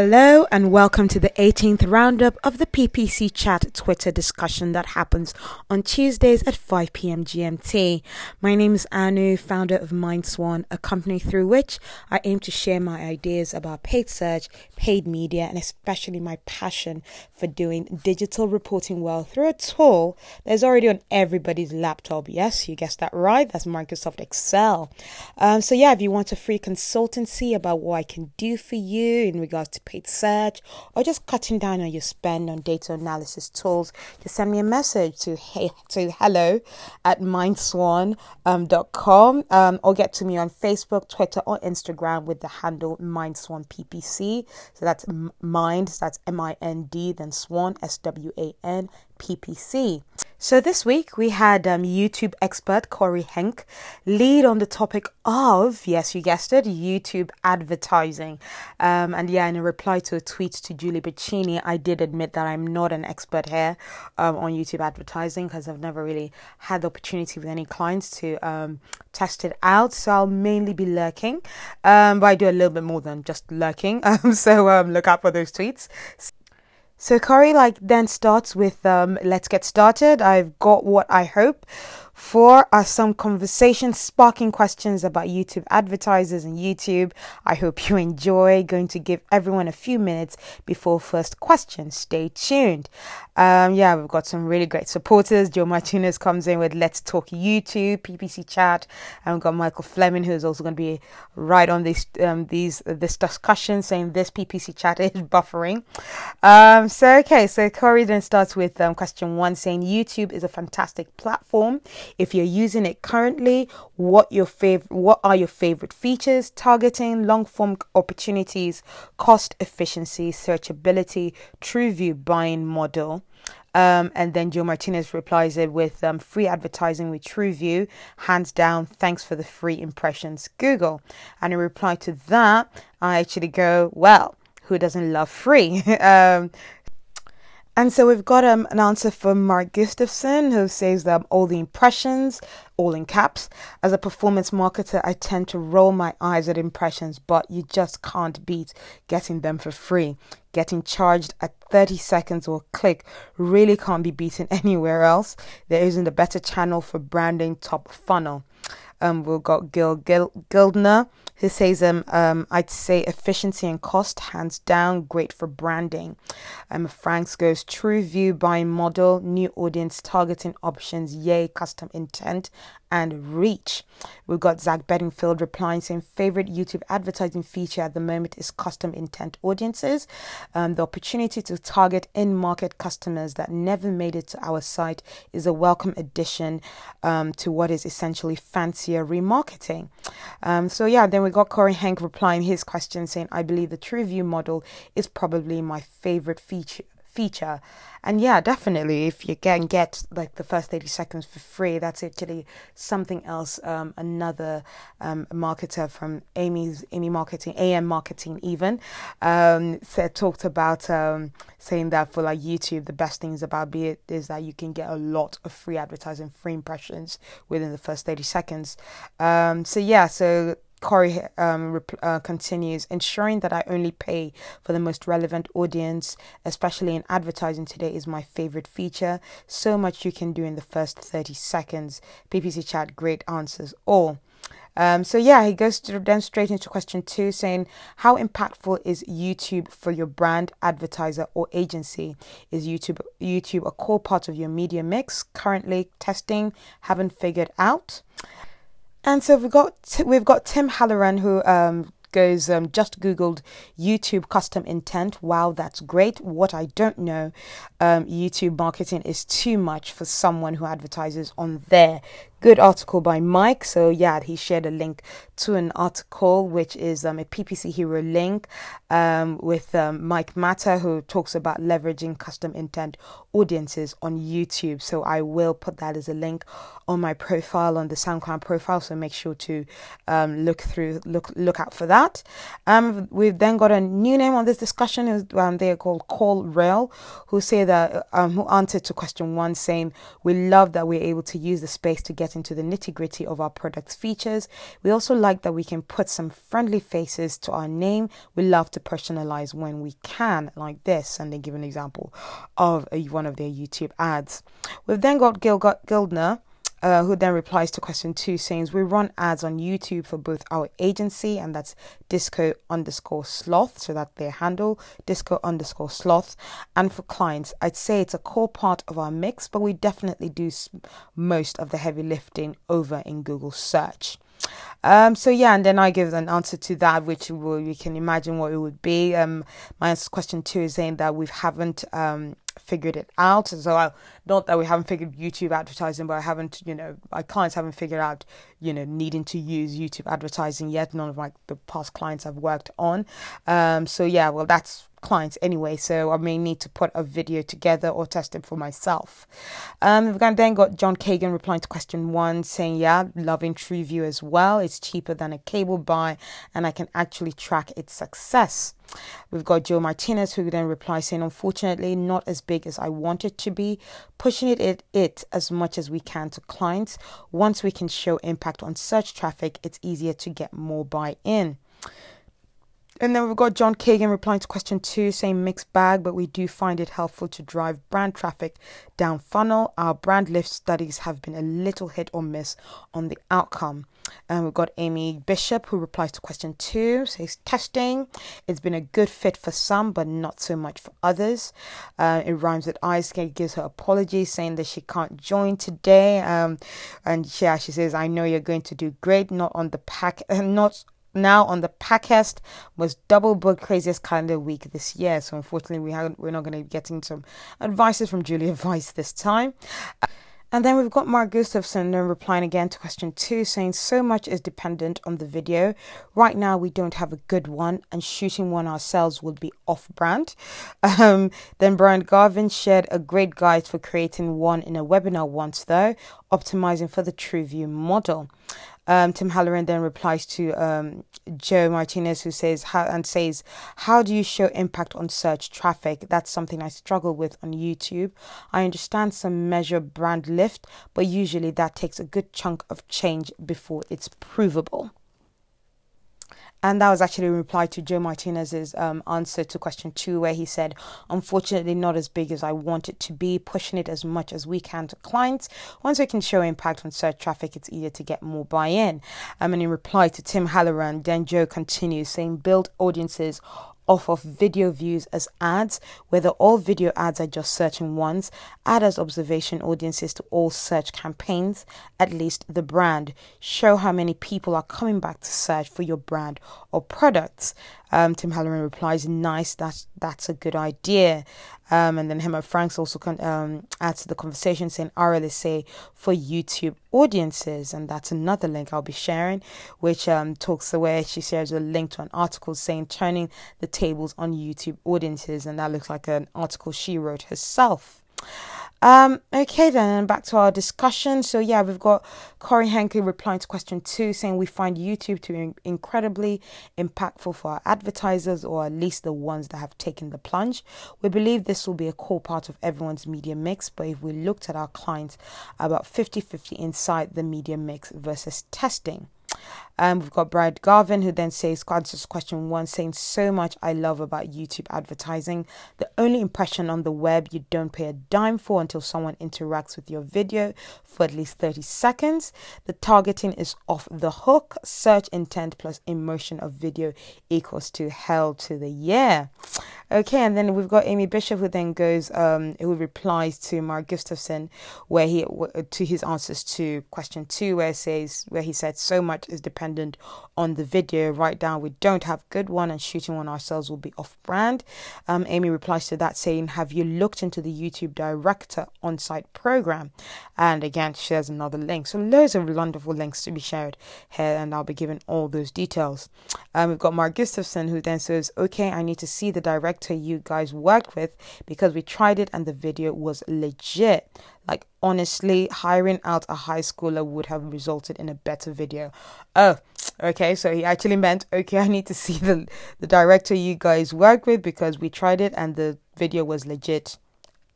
Hello and welcome to the 18th roundup of the PPC Chat Twitter discussion that happens on Tuesdays at 5 p.m. GMT. My name is Anu, founder of MindSwan, a company through which I aim to share my ideas about paid search, paid media, and especially my passion for doing digital reporting well through a tool that is already on everybody's laptop. Yes, you guessed that right. That's Microsoft Excel. Um, so yeah, if you want a free consultancy about what I can do for you in regards to paid search or just cutting down on your spend on data analysis tools, just send me a message to hey to hello at mindswan.com um, um, or get to me on Facebook, Twitter, or Instagram with the handle mindswanppc. So that's mind, that's M I N D, then swan, S W A N PPC. So this week we had um, YouTube expert Corey Henk lead on the topic of, yes, you guessed it, YouTube advertising. Um, and yeah, in a reply to a tweet to Julie Bacchini, I did admit that I'm not an expert here um, on YouTube advertising because I've never really had the opportunity with any clients to um, test it out. So I'll mainly be lurking, um, but I do a little bit more than just lurking. Um, so look out for those tweets. So Corey like then starts with um, let's get started. I've got what I hope Four are some conversation sparking questions about YouTube advertisers and YouTube. I hope you enjoy. Going to give everyone a few minutes before first question. Stay tuned. Um, yeah, we've got some really great supporters. Joe Martinez comes in with Let's Talk YouTube, PPC Chat, and we've got Michael Fleming who is also going to be right on this um, these this discussion, saying this PPC Chat is buffering. Um, so okay, so Corey then starts with um, question one, saying YouTube is a fantastic platform if you're using it currently, what your favorite what are your favorite features, targeting, long form opportunities, cost efficiency, searchability, TrueView buying model. Um, and then Joe Martinez replies it with um, free advertising with TrueView, hands down. Thanks for the free impressions, Google. And in reply to that, I actually go, well, who doesn't love free? um, and so we've got um, an answer from Mark Gustafson who says that all the impressions, all in caps. As a performance marketer, I tend to roll my eyes at impressions, but you just can't beat getting them for free. Getting charged at 30 seconds or click really can't be beaten anywhere else. There isn't a better channel for branding top funnel. Um, we've got Gil, Gil Gildner who says um, um, I'd say efficiency and cost hands down great for branding. Um, Franks goes TrueView buying model, new audience targeting options, yay custom intent and reach. We've got Zach Bedingfield replying saying favorite YouTube advertising feature at the moment is custom intent audiences. Um, the opportunity to target in market customers that never made it to our site is a welcome addition um, to what is essentially fancier remarketing. Um, so yeah, then we got Corey Hank replying his question saying, I believe the TrueView model is probably my favorite feature feature. And yeah, definitely, if you can get like the first 30 seconds for free, that's actually something else. Um, another um, marketer from Amy's Amy Marketing, AM Marketing, even um, said talked about um, saying that for like YouTube, the best things about be it is that you can get a lot of free advertising, free impressions within the first 30 seconds. Um, so yeah, so Corey um, uh, continues, ensuring that I only pay for the most relevant audience, especially in advertising today, is my favorite feature. So much you can do in the first 30 seconds. PPC chat, great answers all. Um, so yeah, he goes to, then straight into question two, saying, "How impactful is YouTube for your brand, advertiser, or agency? Is YouTube YouTube a core part of your media mix? Currently testing, haven't figured out." And so we've got we've got Tim Halloran who um, goes um, just googled YouTube custom intent. Wow, that's great. What I don't know, um, YouTube marketing is too much for someone who advertises on there good article by Mike. So yeah, he shared a link to an article which is um, a PPC Hero link um, with um, Mike Matter who talks about leveraging custom intent audiences on YouTube. So I will put that as a link on my profile on the SoundCloud profile. So make sure to um, look through, look look out for that. Um, we've then got a new name on this discussion. Um, they are called CallRail, who say that um, who answered to question one, saying we love that we're able to use the space to get into the nitty gritty of our product's features. We also like that we can put some friendly faces to our name. We love to personalize when we can, like this. And they give an example of a, one of their YouTube ads. We've then got Gil Gildner uh, who then replies to question two, saying, We run ads on YouTube for both our agency, and that's disco underscore sloth, so that their handle, disco underscore sloth, and for clients. I'd say it's a core part of our mix, but we definitely do most of the heavy lifting over in Google search. Um, so yeah, and then I give an answer to that, which we can imagine what it would be. Um, my question two is saying that we haven't um, figured it out. And So I, not that we haven't figured YouTube advertising, but I haven't, you know, my clients haven't figured out, you know, needing to use YouTube advertising yet. None of my the past clients I've worked on. Um, so yeah, well, that's clients anyway, so I may need to put a video together or test it for myself. Um, we've then got John Kagan replying to question one, saying, "Yeah, loving TrueView as well. It's cheaper than a cable buy, and I can actually track its success." We've got Joe Martinez who then replies saying, "Unfortunately, not as big as I want it to be. Pushing it, it it as much as we can to clients. Once we can show impact on search traffic, it's easier to get more buy-in." And then we've got John Kagan replying to question two, saying mixed bag, but we do find it helpful to drive brand traffic down funnel. Our brand lift studies have been a little hit or miss on the outcome. And we've got Amy Bishop who replies to question two, says testing. It's been a good fit for some, but not so much for others. Uh, it rhymes with Ice gives her apologies, saying that she can't join today. Um, and yeah, she says, I know you're going to do great, not on the pack, not now on the podcast was double book craziest calendar week this year. So unfortunately, we haven't, we're not going to be getting some advices from Julia Weiss this time. And then we've got Mark Gustafson replying again to question two, saying so much is dependent on the video. Right now, we don't have a good one, and shooting one ourselves would be off brand. Um, then Brian Garvin shared a great guide for creating one in a webinar once, though, optimizing for the TrueView model. Um, Tim Halloran then replies to um, Joe Martinez, who says how and says, "How do you show impact on search traffic? That's something I struggle with on YouTube. I understand some measure brand lift, but usually that takes a good chunk of change before it's provable." And that was actually a reply to Joe Martinez's um, answer to question two, where he said, Unfortunately, not as big as I want it to be, pushing it as much as we can to clients. Once we can show impact on search traffic, it's easier to get more buy in. Um, and in reply to Tim Halloran, then Joe continues saying, Build audiences off of video views as ads, whether all video ads are just certain ones, add as observation audiences to all search campaigns, at least the brand. Show how many people are coming back to search for your brand or products. Um, Tim Halloran replies, "Nice, that's that's a good idea." Um, and then Emma Franks also con- um, adds to the conversation saying RLSA for YouTube audiences, and that's another link I'll be sharing, which um, talks away. She shares a link to an article saying turning the tables on YouTube audiences, and that looks like an article she wrote herself. Um, okay, then back to our discussion. So, yeah, we've got Corey Henke replying to question two, saying we find YouTube to be incredibly impactful for our advertisers, or at least the ones that have taken the plunge. We believe this will be a core part of everyone's media mix, but if we looked at our clients, about 50 50 inside the media mix versus testing. Um, we've got Bryant Garvin, who then says, answers question one, saying, So much I love about YouTube advertising. The only impression on the web you don't pay a dime for until someone interacts with your video for at least 30 seconds. The targeting is off the hook. Search intent plus emotion of video equals to hell to the yeah. Okay, and then we've got Amy Bishop, who then goes, um, who replies to Mark Gustafson, where he to his answers to question two, where says where he said so much is dependent on the video. Write down we don't have good one, and shooting one ourselves will be off brand. Um, Amy replies to that saying, "Have you looked into the YouTube Director on-site program?" And again, shares another link. So loads of wonderful links to be shared here, and I'll be giving all those details. Um, we've got Mark Gustafson, who then says, "Okay, I need to see the director." you guys worked with because we tried it and the video was legit. Like, honestly, hiring out a high schooler would have resulted in a better video. Oh, okay. So he actually meant, okay, I need to see the, the director you guys work with because we tried it and the video was legit.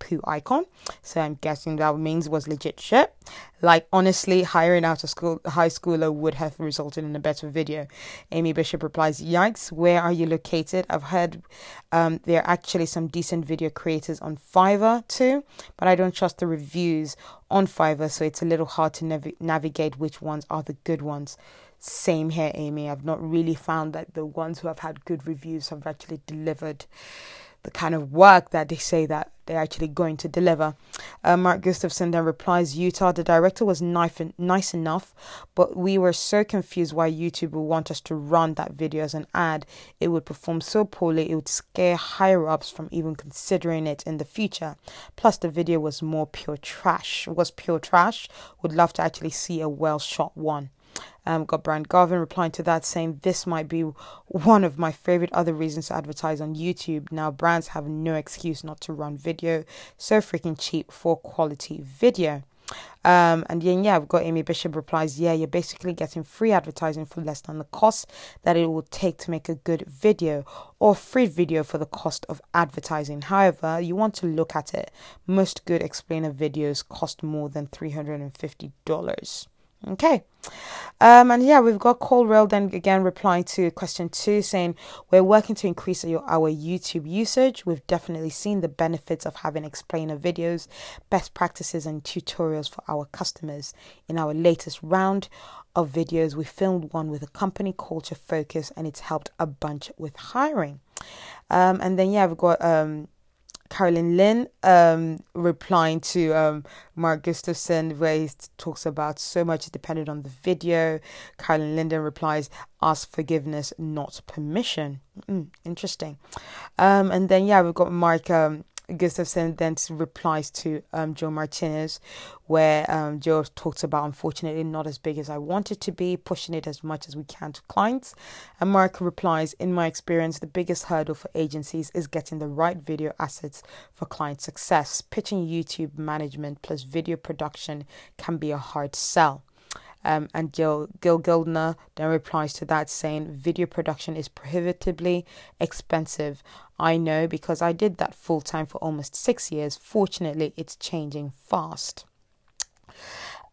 Poo icon. So I'm guessing that means was legit shit. Like honestly, hiring out a school high schooler would have resulted in a better video. Amy Bishop replies, "Yikes! Where are you located? I've heard um, there are actually some decent video creators on Fiverr too, but I don't trust the reviews on Fiverr, so it's a little hard to nav- navigate which ones are the good ones." Same here, Amy. I've not really found that the ones who have had good reviews have actually delivered the kind of work that they say that they're actually going to deliver. Uh, Mark Gustafson then replies, Utah, the director was nice nice enough, but we were so confused why YouTube would want us to run that video as an ad. It would perform so poorly, it would scare higher ups from even considering it in the future. Plus, the video was more pure trash. Was pure trash. Would love to actually see a well shot one. Um, got Bryant Garvin replying to that saying, This might be one of my favorite other reasons to advertise on YouTube. Now, brands have no excuse not to run video. So freaking cheap for quality video. Um, and then, yeah, we've got Amy Bishop replies, Yeah, you're basically getting free advertising for less than the cost that it will take to make a good video, or free video for the cost of advertising. However, you want to look at it. Most good explainer videos cost more than $350. Okay. Um, and yeah, we've got Rail then again replying to question two saying, We're working to increase your, our YouTube usage. We've definitely seen the benefits of having explainer videos, best practices, and tutorials for our customers. In our latest round of videos, we filmed one with a company culture focus, and it's helped a bunch with hiring. Um, and then, yeah, we've got um, Carolyn Lynn um, replying to um, Mark Gustafson, where he talks about so much depended on the video. Carolyn Linden replies, ask forgiveness, not permission. Mm, interesting. Um, and then, yeah, we've got Mark um, Gustafson then replies to um, Joe Martinez, where um, Joe talks about unfortunately not as big as I wanted to be, pushing it as much as we can to clients. And Mark replies, In my experience, the biggest hurdle for agencies is getting the right video assets for client success. Pitching YouTube management plus video production can be a hard sell. Um, and Gil, Gil Gildner then replies to that saying, Video production is prohibitively expensive. I know because I did that full time for almost six years. Fortunately, it's changing fast.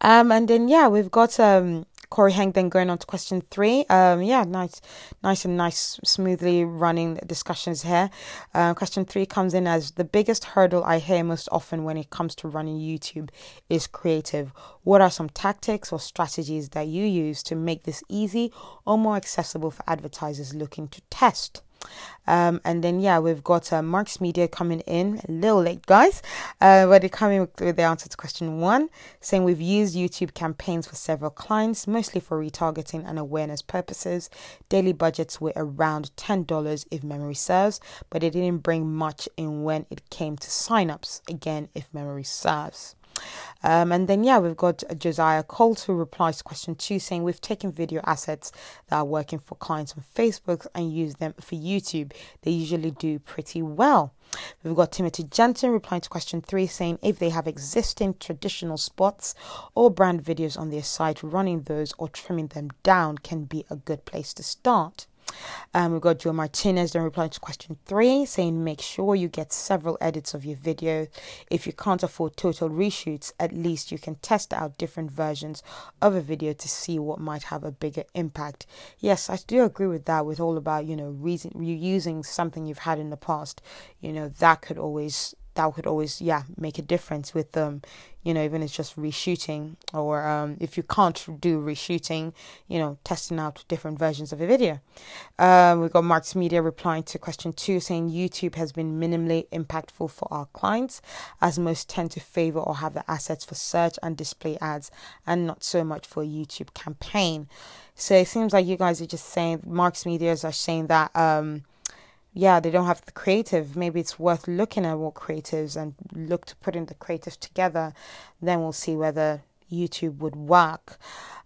Um, and then, yeah, we've got um, Corey Hank then going on to question three. Um, yeah, nice, nice and nice, smoothly running discussions here. Uh, question three comes in as the biggest hurdle I hear most often when it comes to running YouTube is creative. What are some tactics or strategies that you use to make this easy or more accessible for advertisers looking to test? Um, and then, yeah, we've got uh, Marks Media coming in a little late, guys, uh, but they're coming with the answer to question one, saying we've used YouTube campaigns for several clients, mostly for retargeting and awareness purposes. Daily budgets were around $10 if memory serves, but it didn't bring much in when it came to signups, again, if memory serves. Um, and then, yeah, we've got Josiah Colt who replies to question two saying, We've taken video assets that are working for clients on Facebook and used them for YouTube. They usually do pretty well. We've got Timothy Jensen replying to question three saying, If they have existing traditional spots or brand videos on their site, running those or trimming them down can be a good place to start. Um, we've got Joe Martinez then replying to question three, saying make sure you get several edits of your video. If you can't afford total reshoots, at least you can test out different versions of a video to see what might have a bigger impact. Yes, I do agree with that. With all about you know reason reusing something you've had in the past, you know that could always that could always yeah make a difference with um you know even if it's just reshooting or um, if you can't do reshooting you know testing out different versions of a video. Um, we've got marks media replying to question two saying youtube has been minimally impactful for our clients as most tend to favor or have the assets for search and display ads and not so much for youtube campaign. So it seems like you guys are just saying marks medias are saying that um, yeah, they don't have the creative. Maybe it's worth looking at what creatives and look to putting the creative together. Then we'll see whether YouTube would work.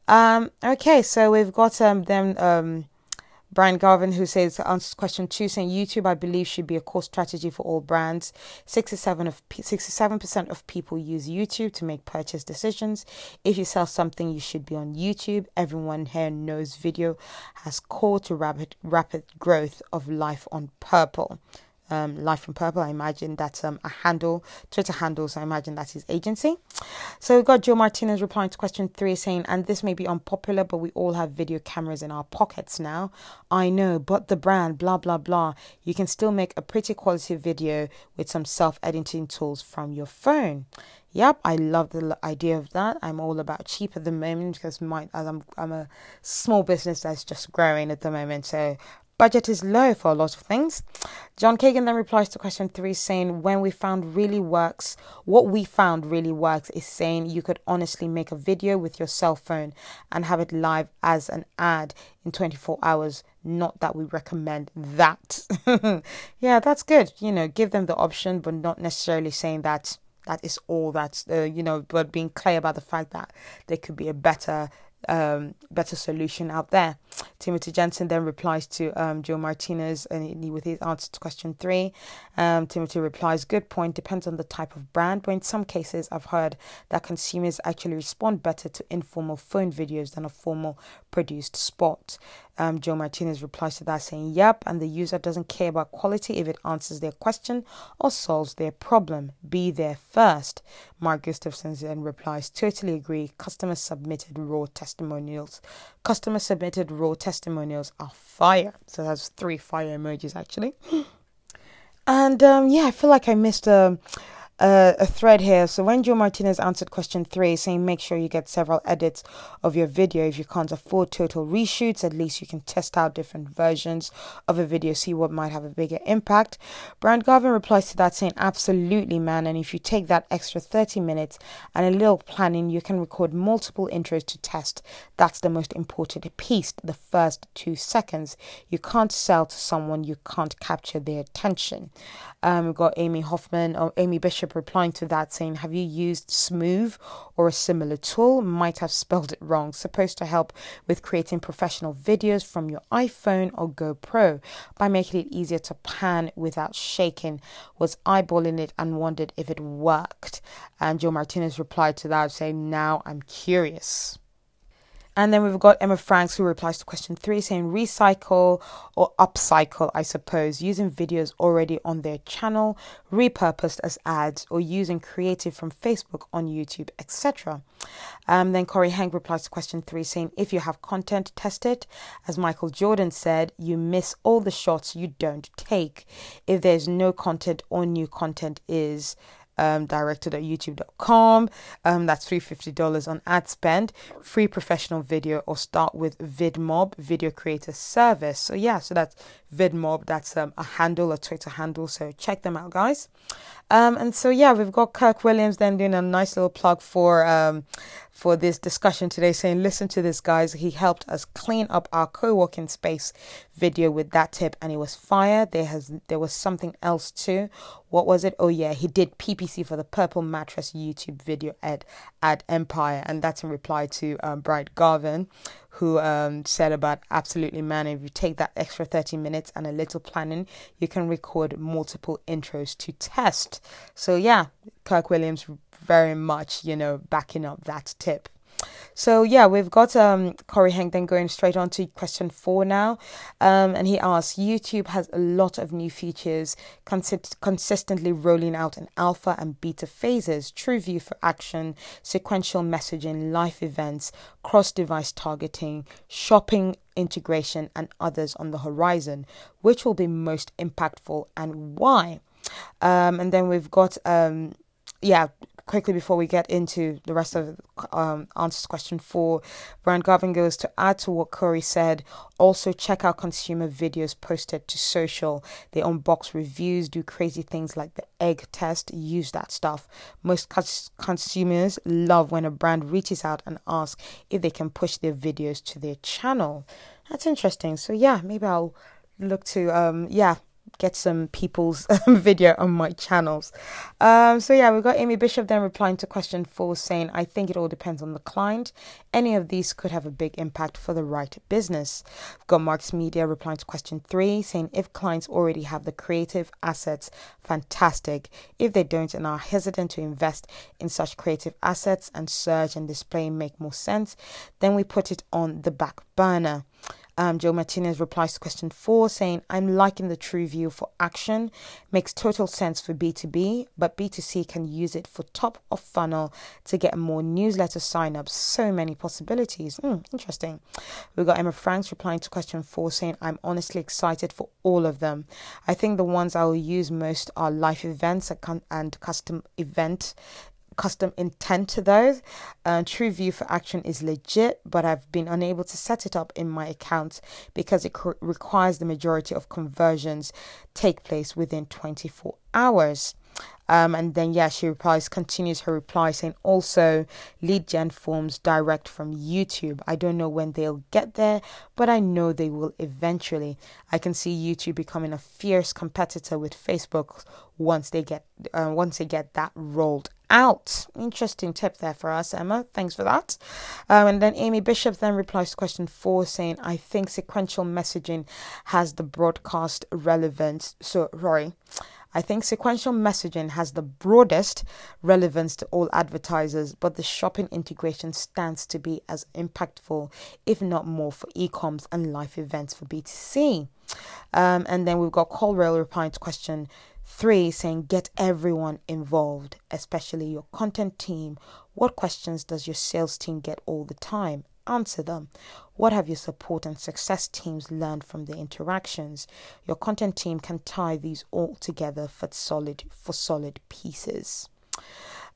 Um, okay, so we've got um, them um, Brian Garvin, who says answers question two, saying YouTube, I believe, should be a core strategy for all brands. 67 of 67% of people use YouTube to make purchase decisions. If you sell something, you should be on YouTube. Everyone here knows video has core to rapid rapid growth of life on purple. Um, Life from Purple. I imagine that's um, a handle, Twitter handle. So I imagine that's his agency. So we've got Joe Martinez replying to question three, saying, "And this may be unpopular, but we all have video cameras in our pockets now. I know, but the brand, blah blah blah. You can still make a pretty quality video with some self-editing tools from your phone." Yep, I love the idea of that. I'm all about cheap at the moment because my as I'm I'm a small business that's just growing at the moment, so budget is low for a lot of things. John Kagan then replies to question three, saying, When we found really works, what we found really works is saying you could honestly make a video with your cell phone and have it live as an ad in 24 hours. Not that we recommend that. yeah, that's good. You know, give them the option, but not necessarily saying that that is all that's uh, you know but being clear about the fact that there could be a better um, better solution out there. Timothy Jensen then replies to um, Joe Martinez and with his answer to question three. Um, Timothy replies, Good point, depends on the type of brand, but in some cases, I've heard that consumers actually respond better to informal phone videos than a formal produced spot. Um, Joe Martinez replies to that saying, Yep, and the user doesn't care about quality if it answers their question or solves their problem. Be there first. Mark Gustafson then replies, Totally agree. Customer submitted raw testimonials. Customer submitted raw testimonials are fire. So that's three fire emojis actually. And um, yeah, I feel like I missed a. Uh, a thread here. So when Joe Martinez answered question three, saying make sure you get several edits of your video. If you can't afford total reshoots, at least you can test out different versions of a video, see what might have a bigger impact. Bryant Garvin replies to that saying, absolutely, man. And if you take that extra 30 minutes and a little planning, you can record multiple intros to test. That's the most important piece, the first two seconds. You can't sell to someone you can't capture their attention. Um, we've got Amy Hoffman or Amy Bishop replying to that saying, Have you used Smooth or a similar tool? Might have spelled it wrong. Supposed to help with creating professional videos from your iPhone or GoPro by making it easier to pan without shaking. Was eyeballing it and wondered if it worked. And Joe Martinez replied to that saying, Now I'm curious. And then we've got Emma Franks who replies to question three saying recycle or upcycle, I suppose, using videos already on their channel, repurposed as ads, or using creative from Facebook on YouTube, etc. Um, then Corey Hank replies to question three saying if you have content, test it. As Michael Jordan said, you miss all the shots you don't take. If there's no content or new content is um, directed at youtube.com. Um, that's $350 on ad spend, free professional video, or start with VidMob, video creator service. So, yeah, so that's VidMob. That's um, a handle, a Twitter handle. So, check them out, guys. Um, and so, yeah, we've got Kirk Williams then doing a nice little plug for um, for this discussion today, saying, Listen to this, guys. He helped us clean up our co working space video with that tip, and it was fire. There has there was something else too. What was it? Oh, yeah, he did PPC for the Purple Mattress YouTube video ad at Empire, and that's in reply to um, Bryant Garvin, who um, said about absolutely, man, if you take that extra 30 minutes and a little planning, you can record multiple intros to test. So, yeah, Kirk Williams very much, you know, backing up that tip. So yeah, we've got um, Corey then going straight on to question four now, um, and he asks: YouTube has a lot of new features, consi- consistently rolling out in alpha and beta phases. True view for action, sequential messaging, live events, cross-device targeting, shopping integration, and others on the horizon. Which will be most impactful and why? Um, and then we've got um, yeah, quickly before we get into the rest of um, answers question four, Bryant Garvin goes to add to what Corey said. Also, check out consumer videos posted to social. They unbox reviews, do crazy things like the egg test. Use that stuff. Most cons- consumers love when a brand reaches out and asks if they can push their videos to their channel. That's interesting. So yeah, maybe I'll look to um yeah get some people's video on my channels. Um, so yeah, we've got Amy Bishop then replying to question four saying, I think it all depends on the client. Any of these could have a big impact for the right business. We've got Marks Media replying to question three saying, if clients already have the creative assets, fantastic. If they don't and are hesitant to invest in such creative assets and search and display make more sense, then we put it on the back burner. Um, Joe Martinez replies to question four saying, I'm liking the TrueView for action. Makes total sense for B2B, but B2C can use it for top of funnel to get more newsletter signups. So many possibilities. Mm, interesting. We've got Emma Franks replying to question four saying, I'm honestly excited for all of them. I think the ones I will use most are live events and custom event custom intent to those. Uh, TrueView for Action is legit, but I've been unable to set it up in my account because it requires the majority of conversions take place within 24 hours. Um, and then, yeah, she replies, continues her reply saying, also lead gen forms direct from YouTube. I don't know when they'll get there, but I know they will eventually. I can see YouTube becoming a fierce competitor with Facebook once they get uh, once they get that rolled out. Interesting tip there for us, Emma. Thanks for that. Um, and then Amy Bishop then replies to question four, saying, "I think sequential messaging has the broadcast relevance." So, Rory. I think sequential messaging has the broadest relevance to all advertisers, but the shopping integration stands to be as impactful, if not more, for e-coms and live events for B2C. Um, and then we've got Colrail replying to question three, saying get everyone involved, especially your content team. What questions does your sales team get all the time? Answer them. What have your support and success teams learned from the interactions? Your content team can tie these all together for solid for solid pieces.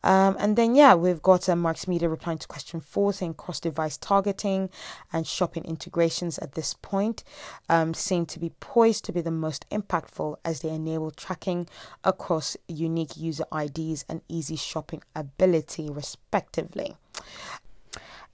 Um, and then, yeah, we've got uh, Marks Media replying to question four saying cross device targeting and shopping integrations at this point um, seem to be poised to be the most impactful as they enable tracking across unique user IDs and easy shopping ability, respectively.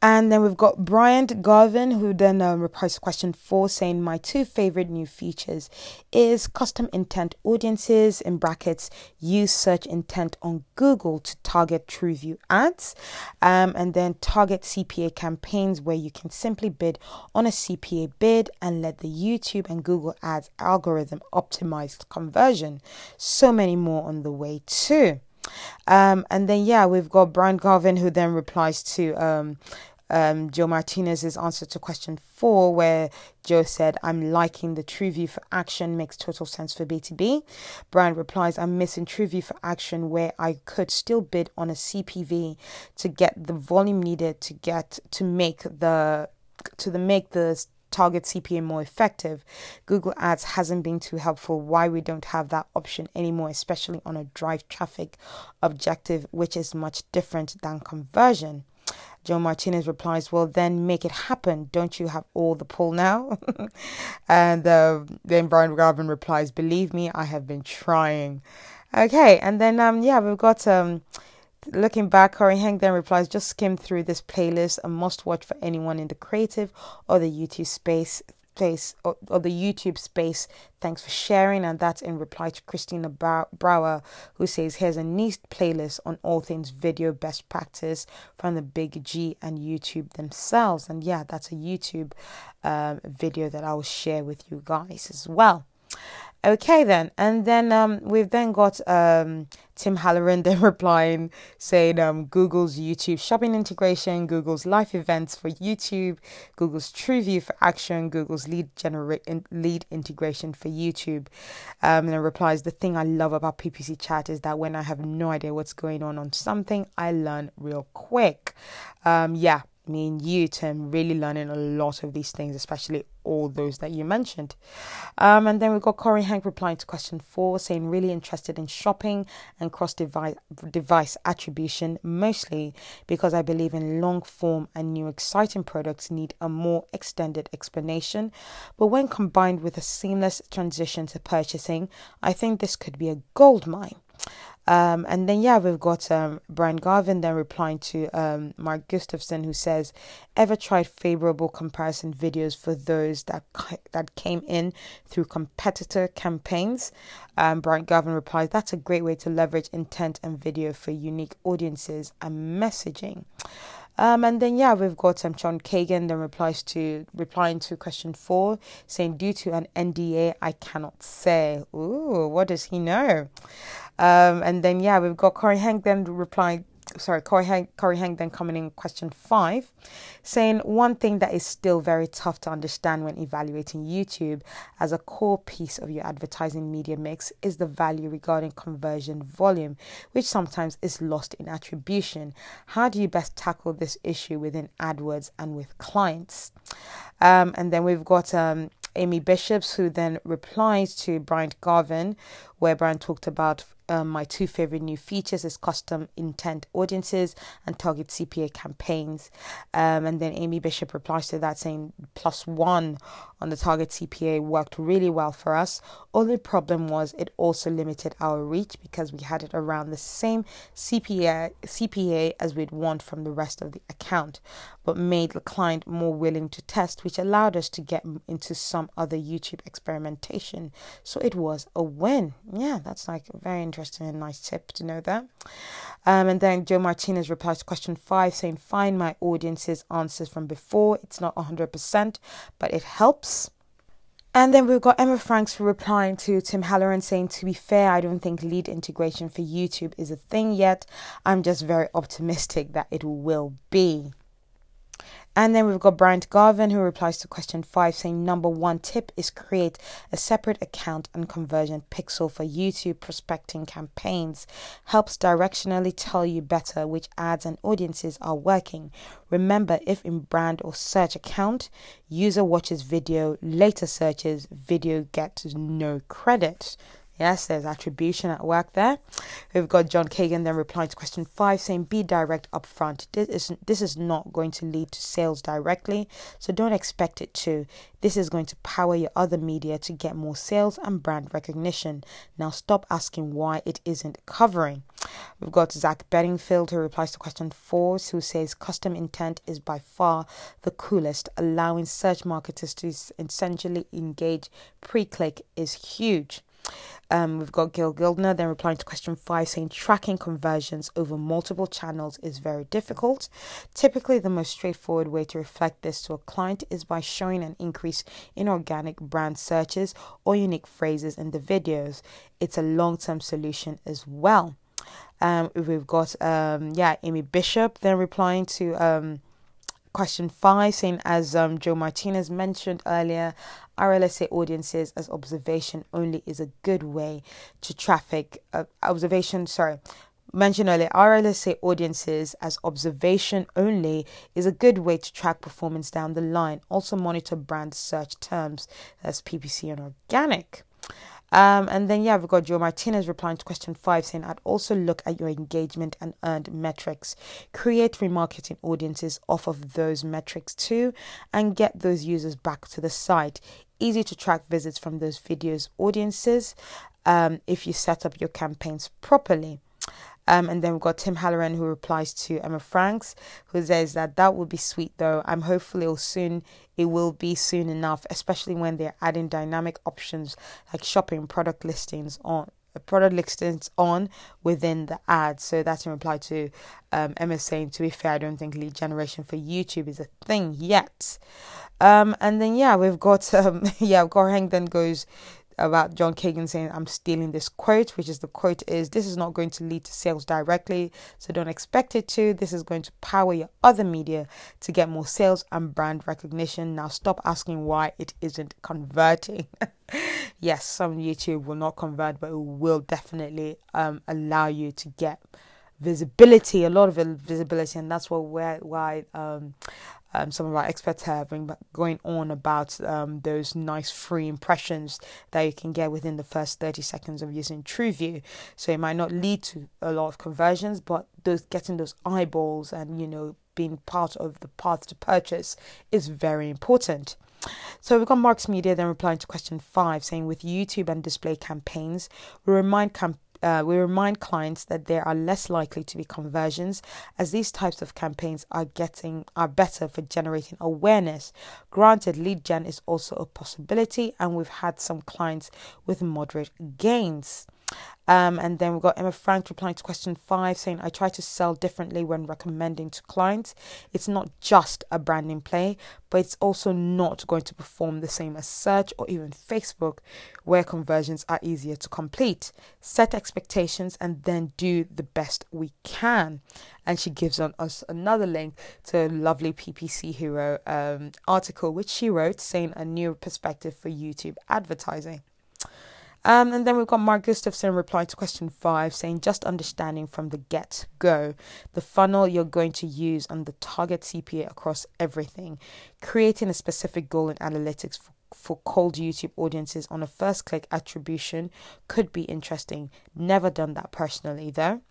And then we've got Bryant Garvin, who then um, replies to question four, saying, My two favorite new features is custom intent audiences, in brackets, use search intent on Google to target TrueView ads, um, and then target CPA campaigns where you can simply bid on a CPA bid and let the YouTube and Google ads algorithm optimize conversion. So many more on the way, too. Um, and then, yeah, we've got Brian Garvin who then replies to um, um, Joe Martinez's answer to question four, where Joe said, I'm liking the TrueView for action, makes total sense for B2B. Brian replies, I'm missing TrueView for action, where I could still bid on a CPV to get the volume needed to get to make the to the make the target CPA more effective. Google Ads hasn't been too helpful. Why we don't have that option anymore, especially on a drive traffic objective, which is much different than conversion. Joe Martinez replies, Well, then make it happen. Don't you have all the pull now? and uh, then Brian Garvin replies, Believe me, I have been trying. Okay, and then, um, yeah, we've got. Um, Looking back, Corey Hank then replies, just skim through this playlist, a must watch for anyone in the creative or the YouTube space space or, or, the YouTube space. Thanks for sharing. And that's in reply to Christina Brower, who says, Here's a neat playlist on all things video best practice from the Big G and YouTube themselves. And yeah, that's a YouTube um, video that I will share with you guys as well. Okay, then. And then um, we've then got um, Tim Halloran then replying, saying um, Google's YouTube shopping integration, Google's live events for YouTube, Google's TrueView for action, Google's lead generate lead integration for YouTube. Um, and it replies, the thing I love about PPC chat is that when I have no idea what's going on on something, I learn real quick. Um, yeah, me and you, Tim, really learning a lot of these things, especially all those that you mentioned. Um, and then we've got Corey Hank replying to question four, saying really interested in shopping and cross device, device attribution, mostly because I believe in long form and new exciting products need a more extended explanation. But when combined with a seamless transition to purchasing, I think this could be a gold mine. Um, and then, yeah, we've got um, Brian Garvin then replying to um, Mark Gustafson, who says, Ever tried favorable comparison videos for those that, that came in through competitor campaigns? Um, Brian Garvin replies, That's a great way to leverage intent and video for unique audiences and messaging. Um, and then yeah, we've got um, Sean Kagan then replies to replying to question four, saying due to an NDA, I cannot say. Ooh, what does he know? Um, and then yeah, we've got Corey Hank then replying sorry, Corey Heng, Corey Heng then coming in question five, saying one thing that is still very tough to understand when evaluating YouTube as a core piece of your advertising media mix is the value regarding conversion volume, which sometimes is lost in attribution. How do you best tackle this issue within AdWords and with clients? Um, and then we've got um, Amy Bishops, who then replies to Brian Garvin, where Brian talked about um, my two favorite new features is custom intent audiences and target CPA campaigns. Um, and then Amy Bishop replies to that saying plus one on the target CPA worked really well for us. Only problem was it also limited our reach because we had it around the same CPA CPA as we'd want from the rest of the account, but made the client more willing to test, which allowed us to get into some other YouTube experimentation. So it was a win. Yeah, that's like a very interesting and nice tip to know that. Um, and then Joe Martinez replies to question five, saying, Find my audience's answers from before. It's not 100%, but it helps. And then we've got Emma Franks replying to Tim Halloran saying, To be fair, I don't think lead integration for YouTube is a thing yet. I'm just very optimistic that it will be. And then we've got Bryant Garvin who replies to question five saying number one tip is create a separate account and conversion pixel for YouTube prospecting campaigns. Helps directionally tell you better which ads and audiences are working. Remember, if in brand or search account, user watches video, later searches, video gets no credit. Yes, there's attribution at work there. We've got John Kagan then replying to question five, saying, "Be direct upfront. This is this is not going to lead to sales directly, so don't expect it to. This is going to power your other media to get more sales and brand recognition. Now stop asking why it isn't covering." We've got Zach Bedingfield who replies to question four, who says, "Custom intent is by far the coolest. Allowing search marketers to essentially engage pre-click is huge." Um, we've got Gil Gildner then replying to question five saying tracking conversions over multiple channels is very difficult. Typically, the most straightforward way to reflect this to a client is by showing an increase in organic brand searches or unique phrases in the videos. It's a long term solution as well. Um, we've got um, yeah Amy Bishop then replying to um, question five, saying as um, Joe Martinez mentioned earlier, RLSA audiences as observation only is a good way to traffic uh, observation. Sorry, mentioned earlier, RLSA audiences as observation only is a good way to track performance down the line. Also monitor brand search terms as PPC and organic. Um, and then, yeah, we've got Joe Martinez replying to question five saying, I'd also look at your engagement and earned metrics. Create remarketing audiences off of those metrics too and get those users back to the site. Easy to track visits from those videos audiences um, if you set up your campaigns properly. Um, and then we've got Tim Halloran who replies to Emma Franks, who says that that would be sweet though. I'm hopefully it'll soon it will be soon enough, especially when they're adding dynamic options like shopping product listings on product listings on within the ad. So that's in reply to um, Emma saying, to be fair, I don't think lead generation for YouTube is a thing yet. Um, and then yeah, we've got um, yeah, Gorheng then goes about John Kagan saying, I'm stealing this quote, which is the quote is, This is not going to lead to sales directly, so don't expect it to. This is going to power your other media to get more sales and brand recognition. Now stop asking why it isn't converting. yes, some YouTube will not convert, but it will definitely um, allow you to get visibility, a lot of visibility, and that's what where why um, um, some of our experts have been going on about um, those nice free impressions that you can get within the first 30 seconds of using TrueView. So it might not lead to a lot of conversions, but those getting those eyeballs and you know being part of the path to purchase is very important. So we've got Marks Media then replying to question five, saying with YouTube and display campaigns, we remind camp- uh, we remind clients that there are less likely to be conversions as these types of campaigns are getting are better for generating awareness. Granted, lead gen is also a possibility, and we've had some clients with moderate gains. Um, and then we've got Emma Frank replying to question five saying, I try to sell differently when recommending to clients. It's not just a branding play, but it's also not going to perform the same as search or even Facebook, where conversions are easier to complete. Set expectations and then do the best we can. And she gives on us another link to a lovely PPC Hero um, article, which she wrote saying a new perspective for YouTube advertising. Um, and then we've got Mark Gustafson replying to question five, saying just understanding from the get go the funnel you're going to use and the target CPA across everything, creating a specific goal in analytics for for cold YouTube audiences on a first click attribution could be interesting. Never done that personally though.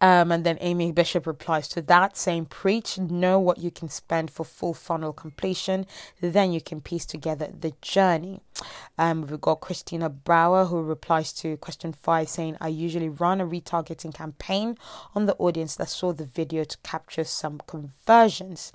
Um, and then Amy Bishop replies to that, saying, Preach, know what you can spend for full funnel completion, then you can piece together the journey. Um, we've got Christina Brower who replies to question five, saying, I usually run a retargeting campaign on the audience that saw the video to capture some conversions.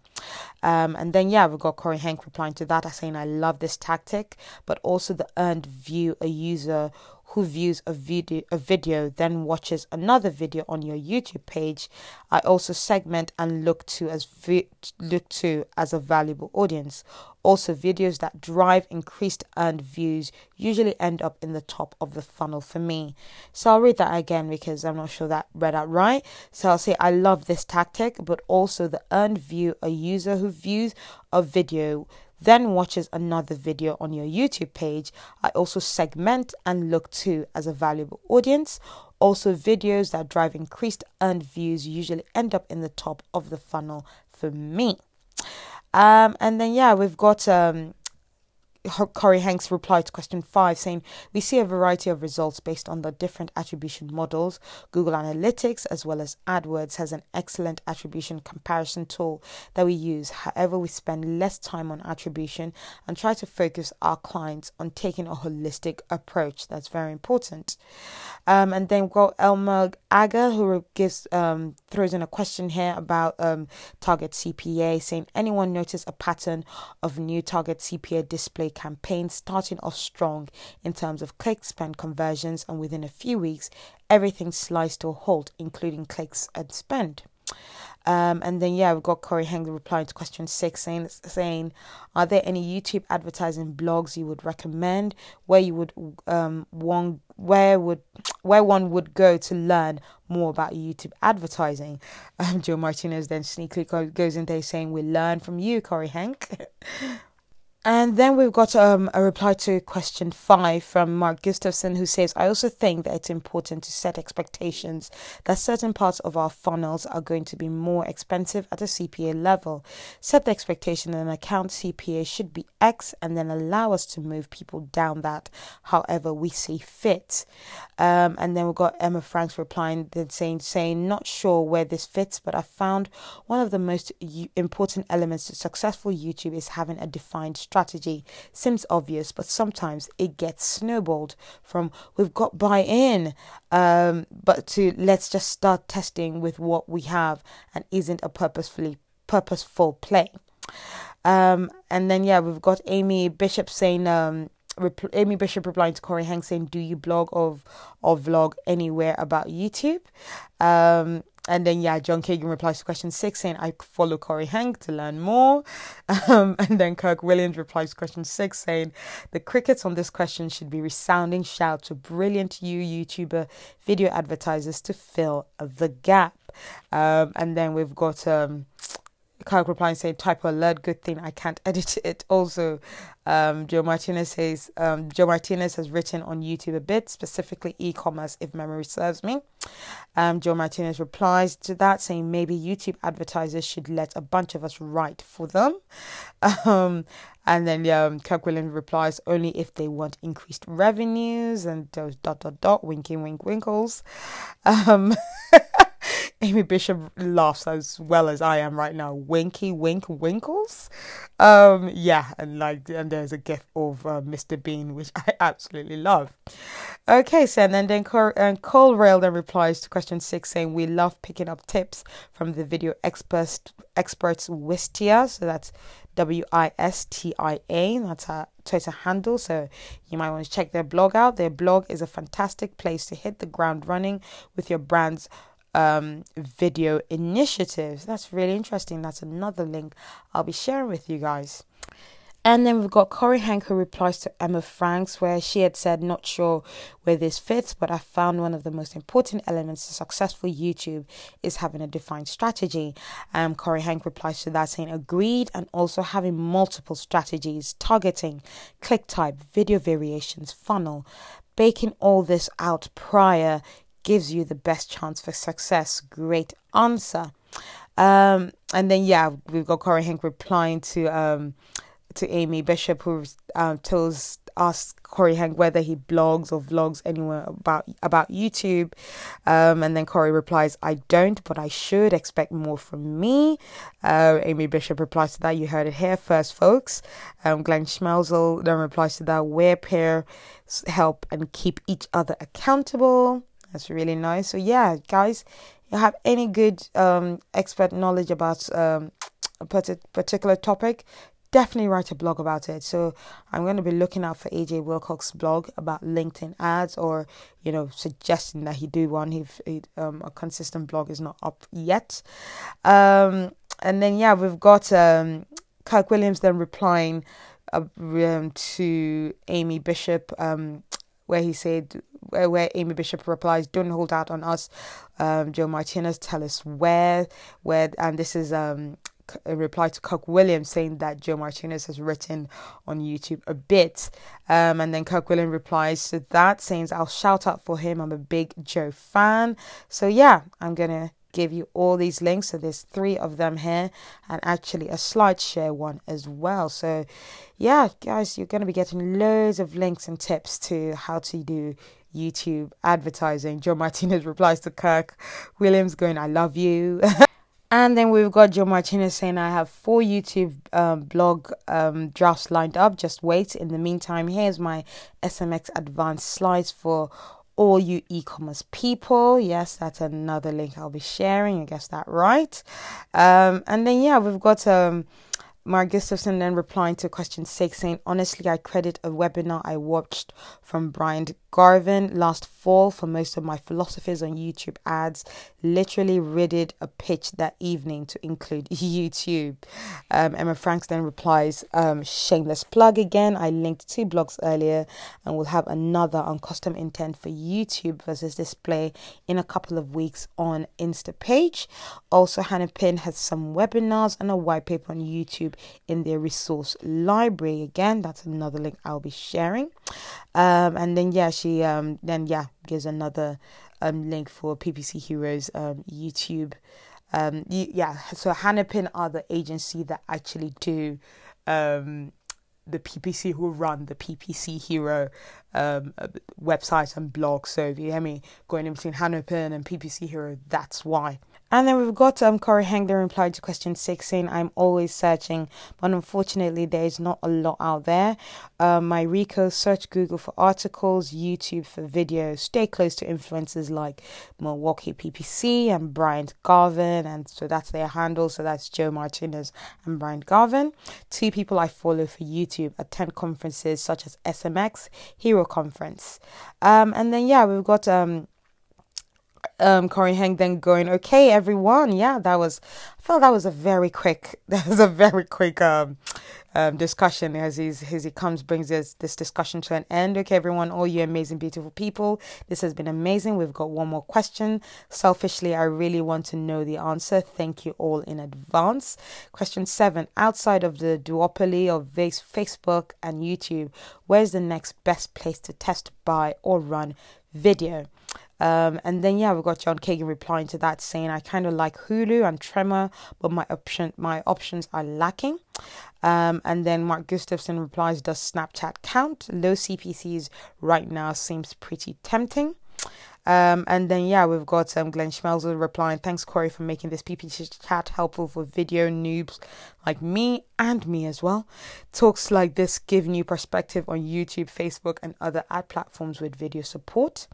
Um, and then, yeah, we've got Corey Hank replying to that, saying, I love this tactic, but also the earned view a user who views a video a video then watches another video on your YouTube page I also segment and look to as look to as a valuable audience. Also videos that drive increased earned views usually end up in the top of the funnel for me. So I'll read that again because I'm not sure that read out right. So I'll say I love this tactic but also the earned view a user who views a video then watches another video on your YouTube page, I also segment and look to as a valuable audience. Also, videos that drive increased earned views usually end up in the top of the funnel for me. Um, and then, yeah, we've got um, Corey Hanks replied to question five, saying, We see a variety of results based on the different attribution models. Google Analytics, as well as AdWords, has an excellent attribution comparison tool that we use. However, we spend less time on attribution and try to focus our clients on taking a holistic approach. That's very important. Um, and then we've got Elmer Aga, who gives um, throws in a question here about um, target CPA, saying, Anyone notice a pattern of new target CPA display? Campaign starting off strong in terms of clicks spend conversions, and within a few weeks, everything sliced to a halt, including clicks and spend. Um, and then yeah, we've got Corey Hanger replying to question six, saying saying, are there any YouTube advertising blogs you would recommend where you would um one where would where one would go to learn more about YouTube advertising? Um, Joe Martinez then sneakily goes in there saying, "We learn from you, Corey Hank." And then we've got um, a reply to question five from Mark Gustafson, who says, I also think that it's important to set expectations that certain parts of our funnels are going to be more expensive at a CPA level. Set the expectation that an account CPA should be X and then allow us to move people down that however we see fit. Um, and then we've got Emma Franks replying, then saying, saying, not sure where this fits, but I found one of the most important elements to successful YouTube is having a defined strategy seems obvious, but sometimes it gets snowballed from we've got buy in, um, but to let's just start testing with what we have and isn't a purposefully purposeful play. Um, and then yeah, we've got Amy Bishop saying um, Amy Bishop replying to Corey Hank saying, "Do you blog or or vlog anywhere about YouTube?" Um, and then yeah, John Kagan replies to question six saying, "I follow Corey Hank to learn more." Um, and then Kirk Williams replies to question six saying, "The crickets on this question should be resounding shout to brilliant you YouTuber video advertisers to fill the gap." Um, and then we've got um, Kirk replying saying, type alert, good thing I can't edit it. Also, um, Joe Martinez says, um, Joe Martinez has written on YouTube a bit, specifically e commerce, if memory serves me. Um, Joe Martinez replies to that saying, maybe YouTube advertisers should let a bunch of us write for them. Um, and then um, Kirk Williams replies, only if they want increased revenues and those dot dot dot winking wink winkles. Um, Amy Bishop laughs as well as I am right now. Winky Wink Winkles. Um, yeah, and like, and there's a gif of uh, Mr. Bean, which I absolutely love. Okay, so and then, then Col- and CallRail then replies to question six saying, We love picking up tips from the video experts, experts Wistia. So that's W I S T I A. That's our Twitter handle. So you might want to check their blog out. Their blog is a fantastic place to hit the ground running with your brand's um, video initiatives. That's really interesting. That's another link I'll be sharing with you guys. And then we've got Corey Hank who replies to Emma Franks, where she had said, Not sure where this fits, but I found one of the most important elements to successful YouTube is having a defined strategy. Um, Corey Hank replies to that saying, Agreed, and also having multiple strategies, targeting, click type, video variations, funnel. Baking all this out prior gives you the best chance for success. Great answer. Um, and then, yeah, we've got Corey Hank replying to. Um, to Amy Bishop, who um, tells us Corey Hank whether he blogs or vlogs anywhere about about YouTube, um, and then Corey replies, "I don't, but I should expect more from me." Uh, Amy Bishop replies to that. You heard it here first, folks. Um, Glenn Schmelzel then replies to that. Where pair help and keep each other accountable. That's really nice. So yeah, guys, you have any good um, expert knowledge about um, a particular topic, definitely write a blog about it. So I'm going to be looking out for AJ Wilcox's blog about LinkedIn ads, or you know, suggesting that he do one if um, a consistent blog is not up yet. Um, and then yeah, we've got um, Kirk Williams then replying uh, um, to Amy Bishop, um, where he said. Where, Amy Bishop replies, "Don't hold out on us." Um, Joe Martinez, tell us where, where, and this is um, a reply to Kirk Williams saying that Joe Martinez has written on YouTube a bit. Um, and then Kirk Williams replies to that saying, I'll shout out for him. I'm a big Joe fan. So, yeah, I'm going to give you all these links. So, there's three of them here and actually a SlideShare one as well. So, yeah, guys, you're going to be getting loads of links and tips to how to do YouTube advertising. Joe Martinez replies to Kirk Williams going, I love you. And then we've got Joe Martinez saying, I have four YouTube um, blog um, drafts lined up. Just wait. In the meantime, here's my SMX advanced slides for all you e commerce people. Yes, that's another link I'll be sharing. I guess that right. Um, and then, yeah, we've got. Um, Mark Gustafson then replying to question six, saying, Honestly, I credit a webinar I watched from Bryant Garvin last fall for most of my philosophies on YouTube ads. Literally read a pitch that evening to include YouTube. Um, Emma Franks then replies, um, Shameless plug again. I linked two blogs earlier and we'll have another on custom intent for YouTube versus display in a couple of weeks on Instapage. Also, Hannapin has some webinars and a white paper on YouTube in their resource library. Again, that's another link I'll be sharing. Um, and then yeah, she um, then yeah gives another um, link for PPC Heroes um, YouTube. Um, yeah, so Hannapin are the agency that actually do um, the PPC who run the PPC Hero um, website and blog. So if you hear me going in between Hannapin and PPC Hero, that's why. And then we've got um, Corey Hengler replied to question six saying, I'm always searching, but unfortunately, there is not a lot out there. Um, my Rico search Google for articles, YouTube for videos. Stay close to influencers like Milwaukee PPC and Bryant Garvin. And so that's their handle. So that's Joe Martinez and Bryant Garvin. Two people I follow for YouTube attend conferences such as SMX, Hero Conference. Um, and then, yeah, we've got. Um, um, Corey Heng then going, okay, everyone. Yeah, that was, I felt that was a very quick, that was a very quick um, um, discussion as, he's, as he comes, brings this, this discussion to an end. Okay, everyone, all you amazing, beautiful people. This has been amazing. We've got one more question. Selfishly, I really want to know the answer. Thank you all in advance. Question seven Outside of the duopoly of Facebook and YouTube, where's the next best place to test, buy, or run video? Um, and then yeah, we've got John Kagan replying to that saying, "I kind of like Hulu and Tremor, but my option my options are lacking." Um, and then Mark Gustafson replies, "Does Snapchat count? Low CPCs right now seems pretty tempting." Um, and then yeah, we've got um, Glenn Schmelzer replying, "Thanks Corey for making this PPC chat helpful for video noobs like me and me as well. Talks like this give new perspective on YouTube, Facebook, and other ad platforms with video support."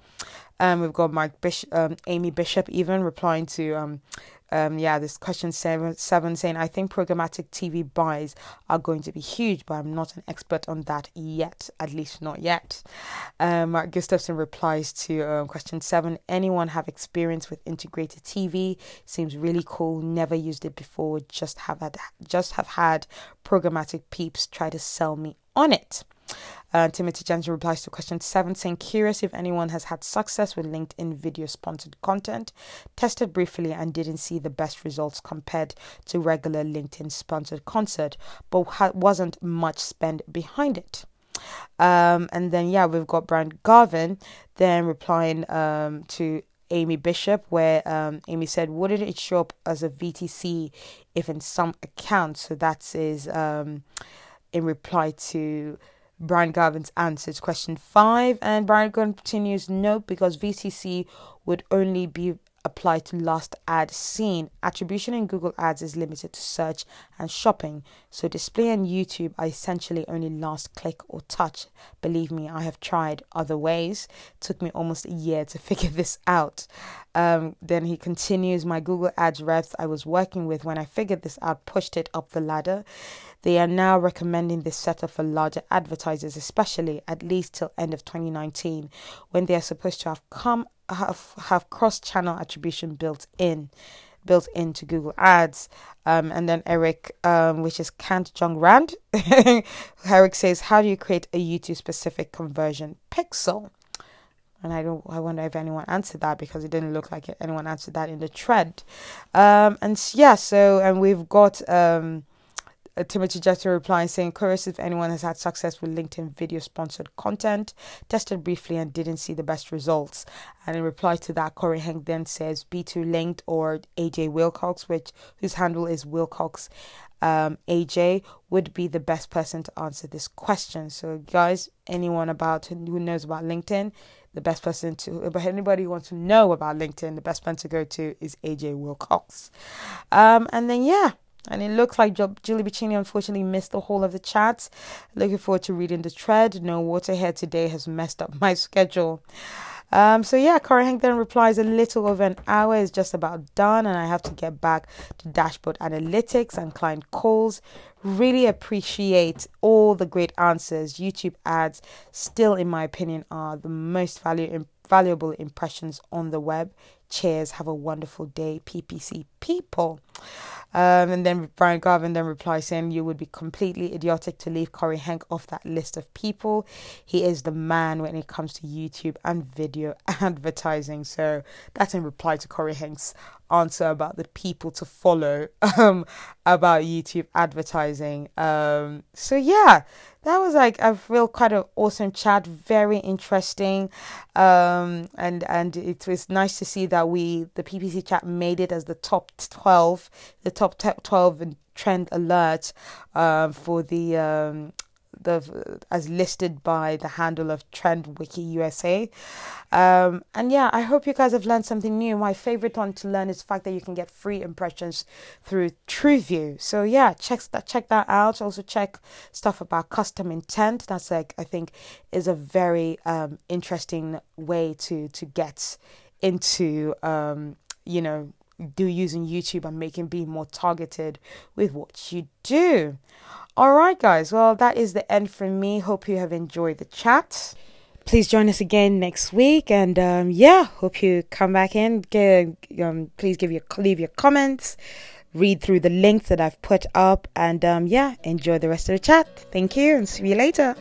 Um, we've got Mike Bishop, um, Amy Bishop even replying to um, um, yeah, this question seven, seven saying, I think programmatic TV buys are going to be huge, but I'm not an expert on that yet, at least not yet. Um, Mark Gustafson replies to um, question seven Anyone have experience with integrated TV? Seems really cool. Never used it before. Just have had, just have had programmatic peeps try to sell me on it. Uh, Timothy Jensen replies to question seven, saying, Curious if anyone has had success with LinkedIn video sponsored content. Tested briefly and didn't see the best results compared to regular LinkedIn sponsored concert, but ha- wasn't much spend behind it. Um, and then, yeah, we've got Bryant Garvin then replying um, to Amy Bishop, where um, Amy said, Wouldn't it show up as a VTC if in some accounts? So that is um, in reply to Bryant Garvin's answer to question five. And Brian continues, no, because VTC would only be applied to last ad seen. Attribution in Google Ads is limited to search and shopping. So display and YouTube are essentially only last click or touch. Believe me, I have tried other ways. It took me almost a year to figure this out. Um, then he continues, my Google Ads reps I was working with when I figured this out pushed it up the ladder. They are now recommending this setup for larger advertisers, especially at least till end of 2019, when they are supposed to have come have, have cross-channel attribution built in built into Google Ads. Um, and then Eric, um, which is Kant Jung Rand, Eric says, "How do you create a YouTube specific conversion pixel?" And I don't. I wonder if anyone answered that because it didn't look like anyone answered that in the thread. Um, and yeah, so and we've got um, uh, Timothy Jester replying saying, Curious if anyone has had success with LinkedIn video sponsored content. Tested briefly and didn't see the best results. And in reply to that, Corey Hank then says B2Linked or AJ Wilcox, which whose handle is Wilcox um, AJ, would be the best person to answer this question. So, guys, anyone about who knows about LinkedIn, the best person to, but anybody who wants to know about LinkedIn, the best person to go to is AJ Wilcox. Um, and then, yeah, and it looks like Julie Bacchini unfortunately missed the whole of the chat. Looking forward to reading the thread. No water here today has messed up my schedule. Um, so yeah, Cora Hank then replies a little over an hour is just about done, and I have to get back to dashboard analytics and client calls. Really appreciate all the great answers. YouTube ads still, in my opinion, are the most value, valuable impressions on the web. Cheers. Have a wonderful day, PPC people. Um, and then Bryant Garvin then replies saying, You would be completely idiotic to leave Corey Hank off that list of people. He is the man when it comes to YouTube and video advertising. So that's in reply to Corey Hank's answer about the people to follow um, about YouTube advertising. Um, so yeah, that was like a real quite an awesome chat, very interesting, um, and and it was nice to see that we the PPC chat made it as the top twelve, the top twelve trend alert uh, for the um, the as listed by the handle of Trend Wiki USA. Um, and yeah, I hope you guys have learned something new. My favorite one to learn is the fact that you can get free impressions through TrueView. So yeah, check that check that out. Also check stuff about custom intent. That's like I think is a very um, interesting way to to get into um, you know do using YouTube and making be more targeted with what you do. All right, guys. Well, that is the end from me. Hope you have enjoyed the chat. Please join us again next week, and um, yeah, hope you come back in. Um, please give your leave your comments, read through the links that I've put up, and um, yeah, enjoy the rest of the chat. Thank you, and see you later.